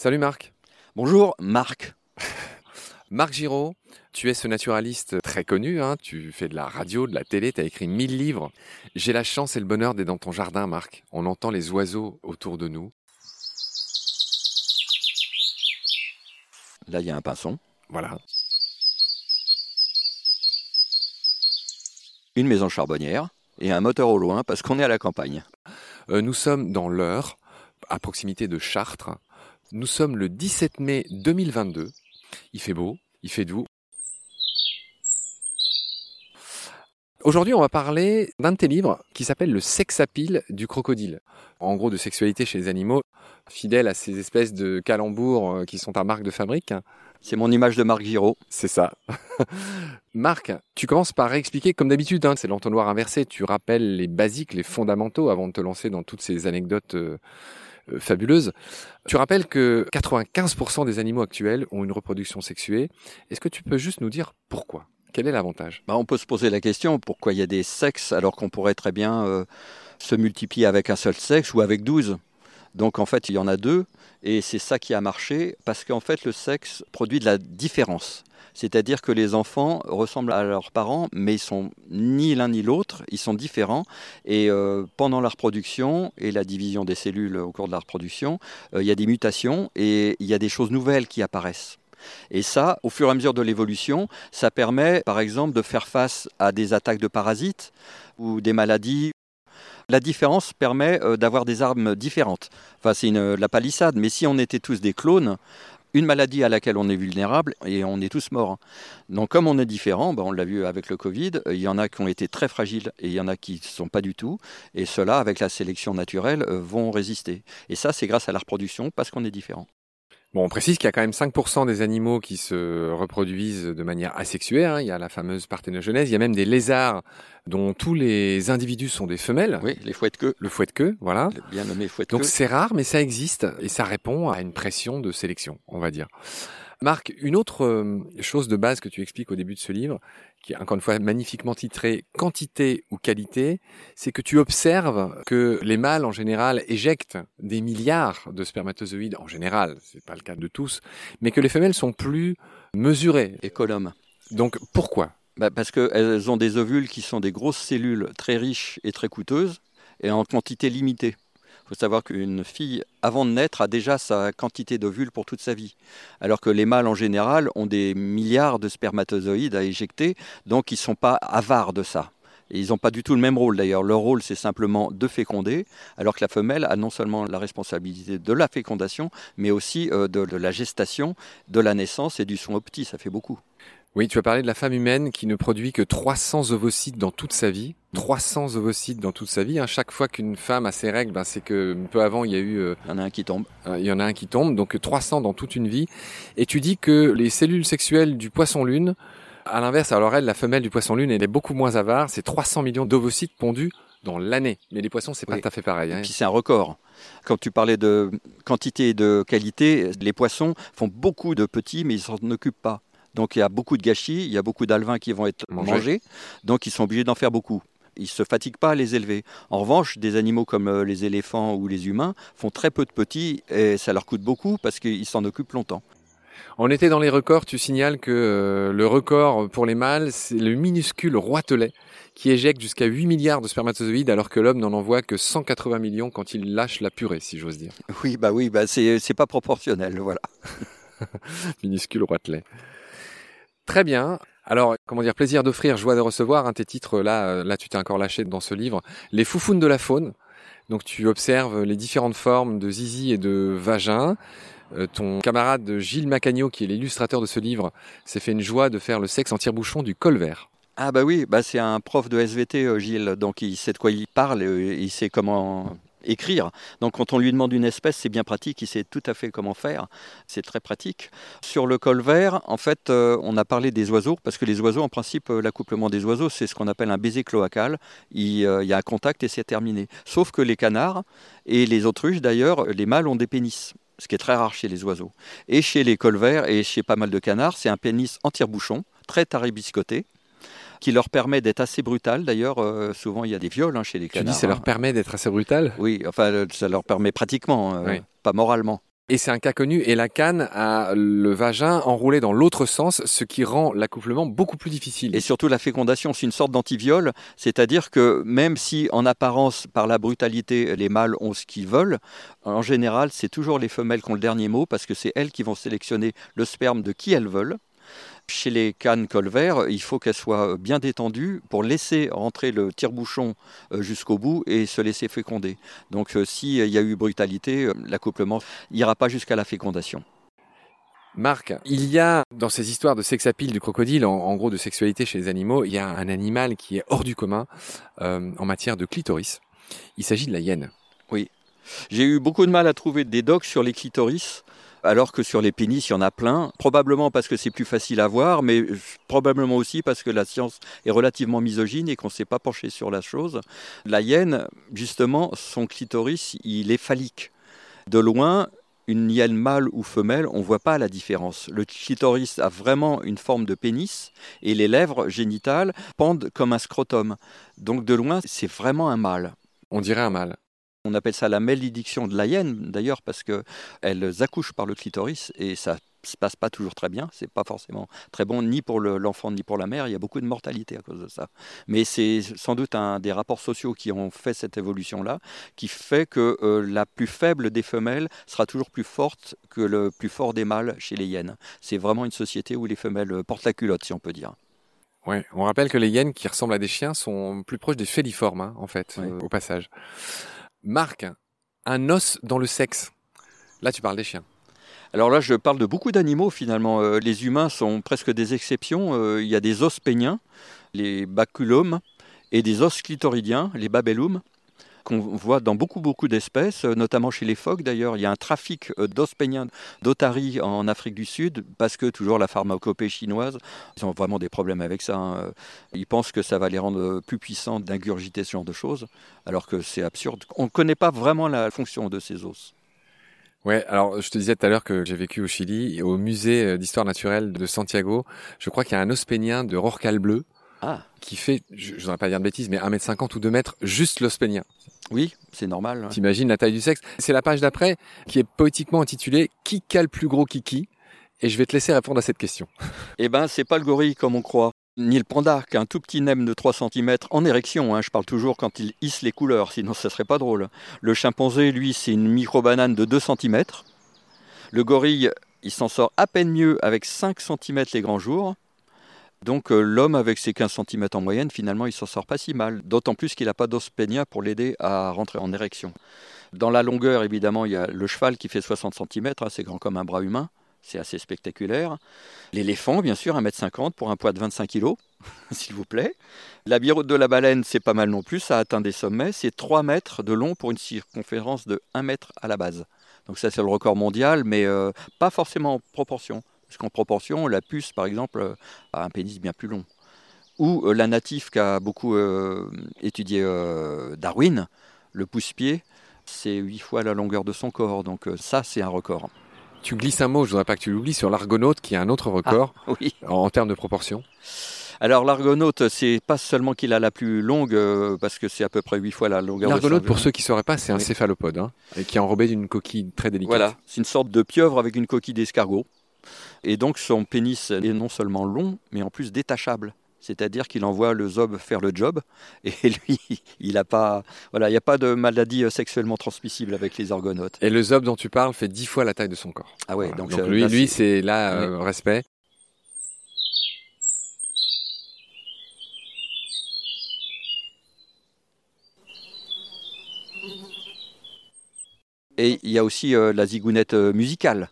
Salut Marc. Bonjour Marc. Marc Giraud, tu es ce naturaliste très connu, hein. tu fais de la radio, de la télé, tu as écrit mille livres. J'ai la chance et le bonheur d'être dans ton jardin, Marc. On entend les oiseaux autour de nous. Là, il y a un pinson. Voilà. Une maison charbonnière et un moteur au loin parce qu'on est à la campagne. Euh, nous sommes dans l'Eure, à proximité de Chartres. Nous sommes le 17 mai 2022. Il fait beau, il fait doux. Aujourd'hui, on va parler d'un de tes livres qui s'appelle Le sexapile du crocodile. En gros, de sexualité chez les animaux, fidèle à ces espèces de calembours euh, qui sont ta marque de fabrique. C'est mon image de Marc Giraud. C'est ça. Marc, tu commences par expliquer, comme d'habitude, hein, c'est l'entonnoir inversé, tu rappelles les basiques, les fondamentaux avant de te lancer dans toutes ces anecdotes euh, euh, fabuleuses. Tu rappelles que 95% des animaux actuels ont une reproduction sexuée. Est-ce que tu peux juste nous dire pourquoi? Quel est l'avantage? Bah, On peut se poser la question, pourquoi il y a des sexes alors qu'on pourrait très bien se multiplier avec un seul sexe ou avec 12 donc en fait, il y en a deux, et c'est ça qui a marché, parce qu'en fait, le sexe produit de la différence. C'est-à-dire que les enfants ressemblent à leurs parents, mais ils sont ni l'un ni l'autre, ils sont différents. Et euh, pendant la reproduction et la division des cellules au cours de la reproduction, euh, il y a des mutations et il y a des choses nouvelles qui apparaissent. Et ça, au fur et à mesure de l'évolution, ça permet, par exemple, de faire face à des attaques de parasites ou des maladies la différence permet euh, d'avoir des armes différentes. Enfin, c'est la palissade, mais si on était tous des clones, une maladie à laquelle on est vulnérable et on est tous morts. Donc comme on est différent, ben, on l'a vu avec le Covid, euh, il y en a qui ont été très fragiles et il y en a qui ne sont pas du tout. Et ceux-là, avec la sélection naturelle, euh, vont résister. Et ça, c'est grâce à la reproduction parce qu'on est différent. Bon, on précise qu'il y a quand même 5% des animaux qui se reproduisent de manière asexuée. Hein. Il y a la fameuse parthénogenèse. Il y a même des lézards dont tous les individus sont des femelles. Oui, les fouettes queue. Le fouet de queue, voilà. bien nommé fouet de Donc c'est rare, mais ça existe et ça répond à une pression de sélection, on va dire. Marc, une autre euh, chose de base que tu expliques au début de ce livre, qui est encore une fois magnifiquement titré Quantité ou qualité, c'est que tu observes que les mâles en général éjectent des milliards de spermatozoïdes en général, c'est pas le cas de tous, mais que les femelles sont plus mesurées. Économes. Donc pourquoi? Bah Parce qu'elles ont des ovules qui sont des grosses cellules très riches et très coûteuses et en quantité limitée. Faut savoir qu'une fille, avant de naître, a déjà sa quantité d'ovules pour toute sa vie. Alors que les mâles, en général, ont des milliards de spermatozoïdes à éjecter, donc ils ne sont pas avares de ça. Et ils n'ont pas du tout le même rôle d'ailleurs. Leur rôle, c'est simplement de féconder, alors que la femelle a non seulement la responsabilité de la fécondation, mais aussi euh, de, de la gestation, de la naissance et du son opti. Ça fait beaucoup. Oui, tu as parlé de la femme humaine qui ne produit que 300 ovocytes dans toute sa vie. 300 ovocytes dans toute sa vie. Hein. Chaque fois qu'une femme a ses règles, ben, c'est que peu avant, il y a eu... Euh, il y en a un qui tombe. Euh, il y en a un qui tombe, donc 300 dans toute une vie. Et tu dis que les cellules sexuelles du poisson-lune, à l'inverse, alors elle, la femelle du poisson-lune, elle est beaucoup moins avare. C'est 300 millions d'ovocytes pondus dans l'année. Mais les poissons, c'est pas tout à fait pareil. Hein. Et puis c'est un record. Quand tu parlais de quantité et de qualité, les poissons font beaucoup de petits, mais ils s'en occupent pas. Donc il y a beaucoup de gâchis, il y a beaucoup d'alevins qui vont être mangés, donc ils sont obligés d'en faire beaucoup. Ils ne se fatiguent pas à les élever. En revanche, des animaux comme euh, les éléphants ou les humains font très peu de petits et ça leur coûte beaucoup parce qu'ils s'en occupent longtemps. On était dans les records, tu signales que euh, le record pour les mâles, c'est le minuscule roitelet qui éjecte jusqu'à 8 milliards de spermatozoïdes alors que l'homme n'en envoie que 180 millions quand il lâche la purée, si j'ose dire. Oui, bah oui, bah c'est pas proportionnel, voilà. minuscule roitelet. Très bien. Alors, comment dire, plaisir d'offrir, joie de recevoir. Un tes titres, là, euh, là, tu t'es encore lâché dans ce livre. Les foufounes de la faune. Donc, tu observes les différentes formes de zizi et de vagin. Euh, ton camarade Gilles Macagno, qui est l'illustrateur de ce livre, s'est fait une joie de faire le sexe en tire-bouchon du colvert. Ah bah oui, bah c'est un prof de SVT, euh, Gilles, donc il sait de quoi il parle, il sait comment écrire. Donc quand on lui demande une espèce, c'est bien pratique, il sait tout à fait comment faire, c'est très pratique. Sur le colvert, en fait, euh, on a parlé des oiseaux, parce que les oiseaux, en principe, euh, l'accouplement des oiseaux, c'est ce qu'on appelle un baiser cloacal. Il, euh, il y a un contact et c'est terminé. Sauf que les canards et les autruches, d'ailleurs, les mâles ont des pénis ce qui est très rare chez les oiseaux. Et chez les colverts et chez pas mal de canards, c'est un pénis en tire-bouchon, très taribiscoté, qui leur permet d'être assez brutal. D'ailleurs, euh, souvent il y a des viols hein, chez les canards. Tu dis ça leur hein. permet d'être assez brutal? Oui, enfin ça leur permet pratiquement, euh, Oui. pas moralement. Et c'est un cas connu, et la canne a le vagin enroulé dans l'autre sens, ce qui rend l'accouplement beaucoup plus difficile. Et surtout la fécondation, c'est une sorte d'antiviol, c'est-à-dire que même si en apparence, par la brutalité, les mâles ont ce qu'ils veulent, en général, c'est toujours les femelles qui ont le dernier mot parce que c'est elles qui vont sélectionner le sperme de qui elles veulent. Chez les cannes colvert, il faut qu'elles soient bien détendues pour laisser rentrer le tire-bouchon euh, jusqu'au bout et se laisser féconder. Donc euh, s'il y a eu brutalité, euh, l'accouplement n'ira pas jusqu'à la fécondation. Marc, il y a dans ces histoires de sexapile du crocodile, en, en gros de sexualité chez les animaux, il y a un animal qui est hors du commun euh, en matière de clitoris. Il s'agit de la hyène. J'ai eu beaucoup de mal à trouver des docs sur les clitoris, alors que sur les pénis, il y en a plein. Probablement parce que c'est plus facile à voir, mais probablement aussi parce que la science est relativement misogyne et qu'on ne s'est pas penché sur la chose. La hyène, justement, son clitoris, il est phallique. De loin, une hyène mâle ou femelle, on ne voit pas la différence. Le clitoris a vraiment une forme de pénis et les lèvres génitales pendent comme un scrotum. Donc de loin, c'est vraiment un mâle. On dirait un mâle. On appelle ça la malédiction de la hyène, d'ailleurs, parce qu'elles accouchent par le clitoris et ça se passe pas toujours très bien. C'est pas forcément très bon ni pour le- l'enfant ni pour la mère. Il y a beaucoup de mortalité à cause de ça. Mais c'est sans doute un des rapports sociaux qui ont fait cette évolution-là, qui fait que euh, la plus faible des femelles sera toujours plus forte que le plus fort des mâles chez les hyènes. C'est vraiment une société où les femelles euh, portent la culotte, si on peut dire. Ouais. On rappelle que les hyènes qui ressemblent à des chiens sont plus proches des féliformes, hein, en fait, Ouais. euh, au passage. Marc, un os dans le sexe. Là, tu parles des chiens. Alors là, je parle de beaucoup d'animaux finalement. Euh, les humains sont presque des exceptions. Euh, il y a des os péniens, les baculomes, et des os clitoridiens, les babellum, qu'on voit dans beaucoup beaucoup d'espèces, euh, notamment chez les phoques d'ailleurs. Il y a un trafic euh, d'os d'otaries en Afrique du Sud parce que toujours la pharmacopée chinoise, ils ont vraiment des problèmes avec ça. hein. Ils pensent que ça va les rendre euh, plus puissants d'ingurgiter ce genre de choses, alors que c'est absurde. On ne connaît pas vraiment la fonction de ces os. Ouais, alors je te disais tout à l'heure que j'ai vécu au Chili, au musée d'histoire naturelle de Santiago. Je crois qu'il y a un os de rorcal bleu Ah, qui fait, je ne voudrais pas dire de bêtises, mais 1m50 ou 2 mètres, juste l'os pénien. oui, c'est normal. hein. T'imagines la taille du sexe C'est la page d'après qui est poétiquement intitulée Qui a le plus gros kiki Et je vais te laisser répondre à cette question. Eh ben, c'est pas le gorille comme on croit, ni le panda, qu'un tout petit nem de 3 cm en érection. hein, je parle toujours quand il hisse les couleurs, sinon ça serait pas drôle. Le chimpanzé, lui, c'est une micro-banane de 2 cm. Le gorille, il s'en sort à peine mieux avec 5 cm les grands jours. Donc euh, l'homme, avec ses 15 cm en moyenne, finalement, il s'en sort pas si mal. D'autant plus qu'il n'a pas d'os pénia pour l'aider à rentrer en érection. Dans la longueur, évidemment, il y a le cheval qui fait 60 cm, c'est grand comme un bras humain. C'est assez spectaculaire. L'éléphant, bien sûr, 1m50 pour un poids de 25 kg, s'il vous plaît. La biroute de la baleine, c'est pas mal non plus, ça atteint des sommets. C'est 3 mètres de long pour une circonférence de 1 mètre à la base. Donc ça, c'est le record mondial, mais euh, pas forcément en proportion. Parce qu'en proportion, la puce, par exemple, euh, a un pénis bien plus long. Ou euh, la natif qu'a beaucoup euh, étudié euh, Darwin, le pouce-pied, c'est 8 fois la longueur de son corps. Donc ça, c'est un record. Tu glisses un mot, je voudrais pas que tu l'oublies, sur l'argonaute qui a un autre record Oui. en, en termes de proportion. Alors l'argonaute, c'est pas seulement qu'il a la plus longue, euh, parce que c'est à peu près 8 fois la longueur de L'argonaute, pour ceux qui sauraient pas, c'est un Oui. céphalopode, hein, et qui est enrobé d'une coquille très délicate. Voilà, c'est une sorte de pieuvre avec une coquille d'escargot. Et donc son pénis est non seulement long, mais en plus détachable. C'est-à-dire qu'il envoie le zob faire le job, et lui, il n'a pas, voilà, il n'y a pas de maladie euh, sexuellement transmissible avec les argonautes. Et le zob dont tu parles fait dix fois la taille de son corps. Ah ouais, Voilà. donc, Donc, euh, lui, là, lui, c'est- là, euh, respect. Et il y a aussi euh, la zigounette musicale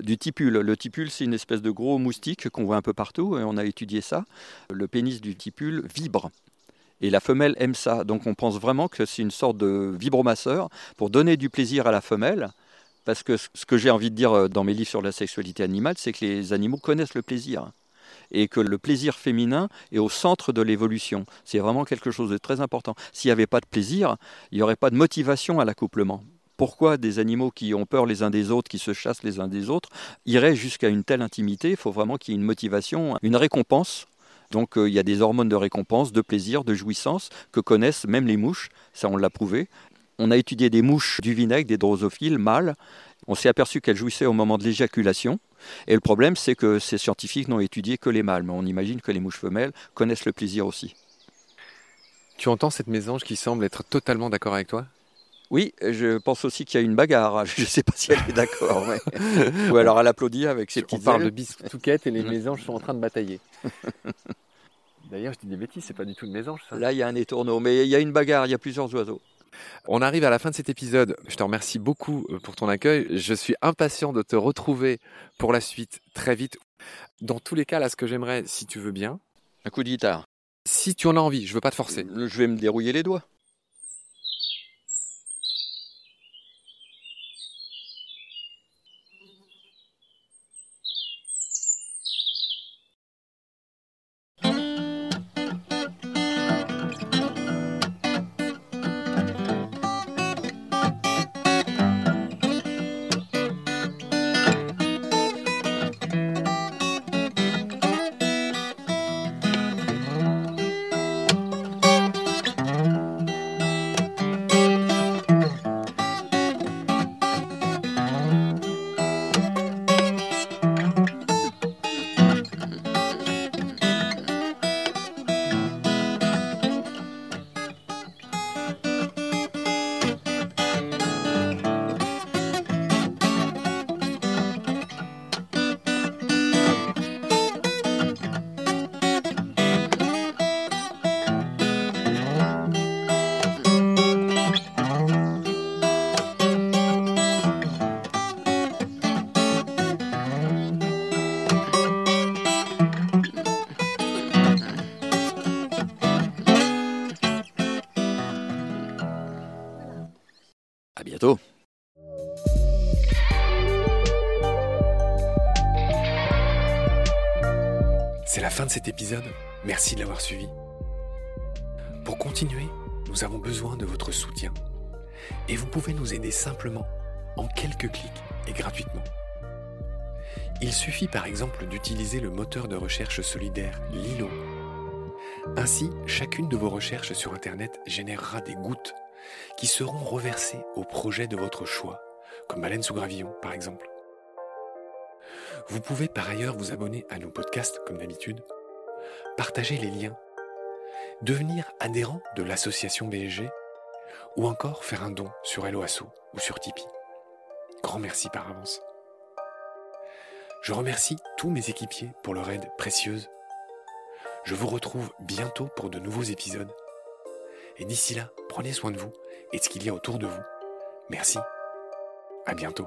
du tipule. Le tipule, c'est une espèce de gros moustique qu'on voit un peu partout, et on a étudié ça. Le pénis du tipule vibre. Et la femelle aime ça. Donc on pense vraiment que c'est une sorte de vibromasseur pour donner du plaisir à la femelle. Parce que ce que j'ai envie de dire euh, dans mes livres sur la sexualité animale, c'est que les animaux connaissent le plaisir. Et que le plaisir féminin est au centre de l'évolution. C'est vraiment quelque chose de très important. S'il n'y avait pas de plaisir, il n'y aurait pas de motivation à l'accouplement pourquoi des animaux qui ont peur les uns des autres, qui se chassent les uns des autres, iraient jusqu'à une telle intimité Il faut vraiment qu'il y ait une motivation, une récompense Donc il y a des hormones de récompense, de plaisir, de jouissance que connaissent même les mouches, ça on l'a prouvé. On a étudié des mouches du vinaigre, des drosophiles mâles. On s'est aperçu qu'elles jouissaient au moment de l'éjaculation. Et le problème, c'est que ces scientifiques n'ont étudié que les mâles. Mais on imagine que les mouches femelles connaissent le plaisir aussi. Tu entends cette mésange qui semble être totalement d'accord avec toi? Oui, je pense aussi qu'il y a une bagarre. Je ne sais pas si elle est d'accord. Ou alors elle applaudit avec ses petites On parle de biscuitou-quête et les mésanges sont en train de batailler. D'ailleurs, je dis des bêtises, c'est pas du tout une mésange, ça. Là, il y a un étourneau, mais il y a une bagarre, il y a plusieurs oiseaux. On arrive à la fin de cet épisode. Je te remercie beaucoup euh, pour ton accueil. Je suis impatient de te retrouver pour la suite très vite. Dans tous les cas, là, ce que j'aimerais, si tu veux bien. Un coup de guitare. Si tu en as envie, je veux pas te forcer. Je vais me dérouiller les doigts. C'est la fin de cet épisode. Merci de l'avoir suivi. Pour continuer, nous avons besoin de votre soutien. Et vous pouvez nous aider simplement, en quelques clics et gratuitement. Il suffit par exemple d'utiliser le moteur de recherche solidaire Lilo. Ainsi, chacune de vos recherches sur Internet générera des gouttes qui seront reversées au projet de votre choix, comme Baleine sous gravillon par exemple. Vous pouvez par ailleurs vous abonner à nos podcasts comme d'habitude, partager les liens, devenir adhérent de l'association BSG ou encore faire un don sur Helloasso ou sur Tipeee. Grand merci par avance. Je remercie tous mes équipiers pour leur aide précieuse. Je vous retrouve bientôt pour de nouveaux épisodes. Et d'ici là, prenez soin de vous et de ce qu'il y a autour de vous. Merci. À bientôt.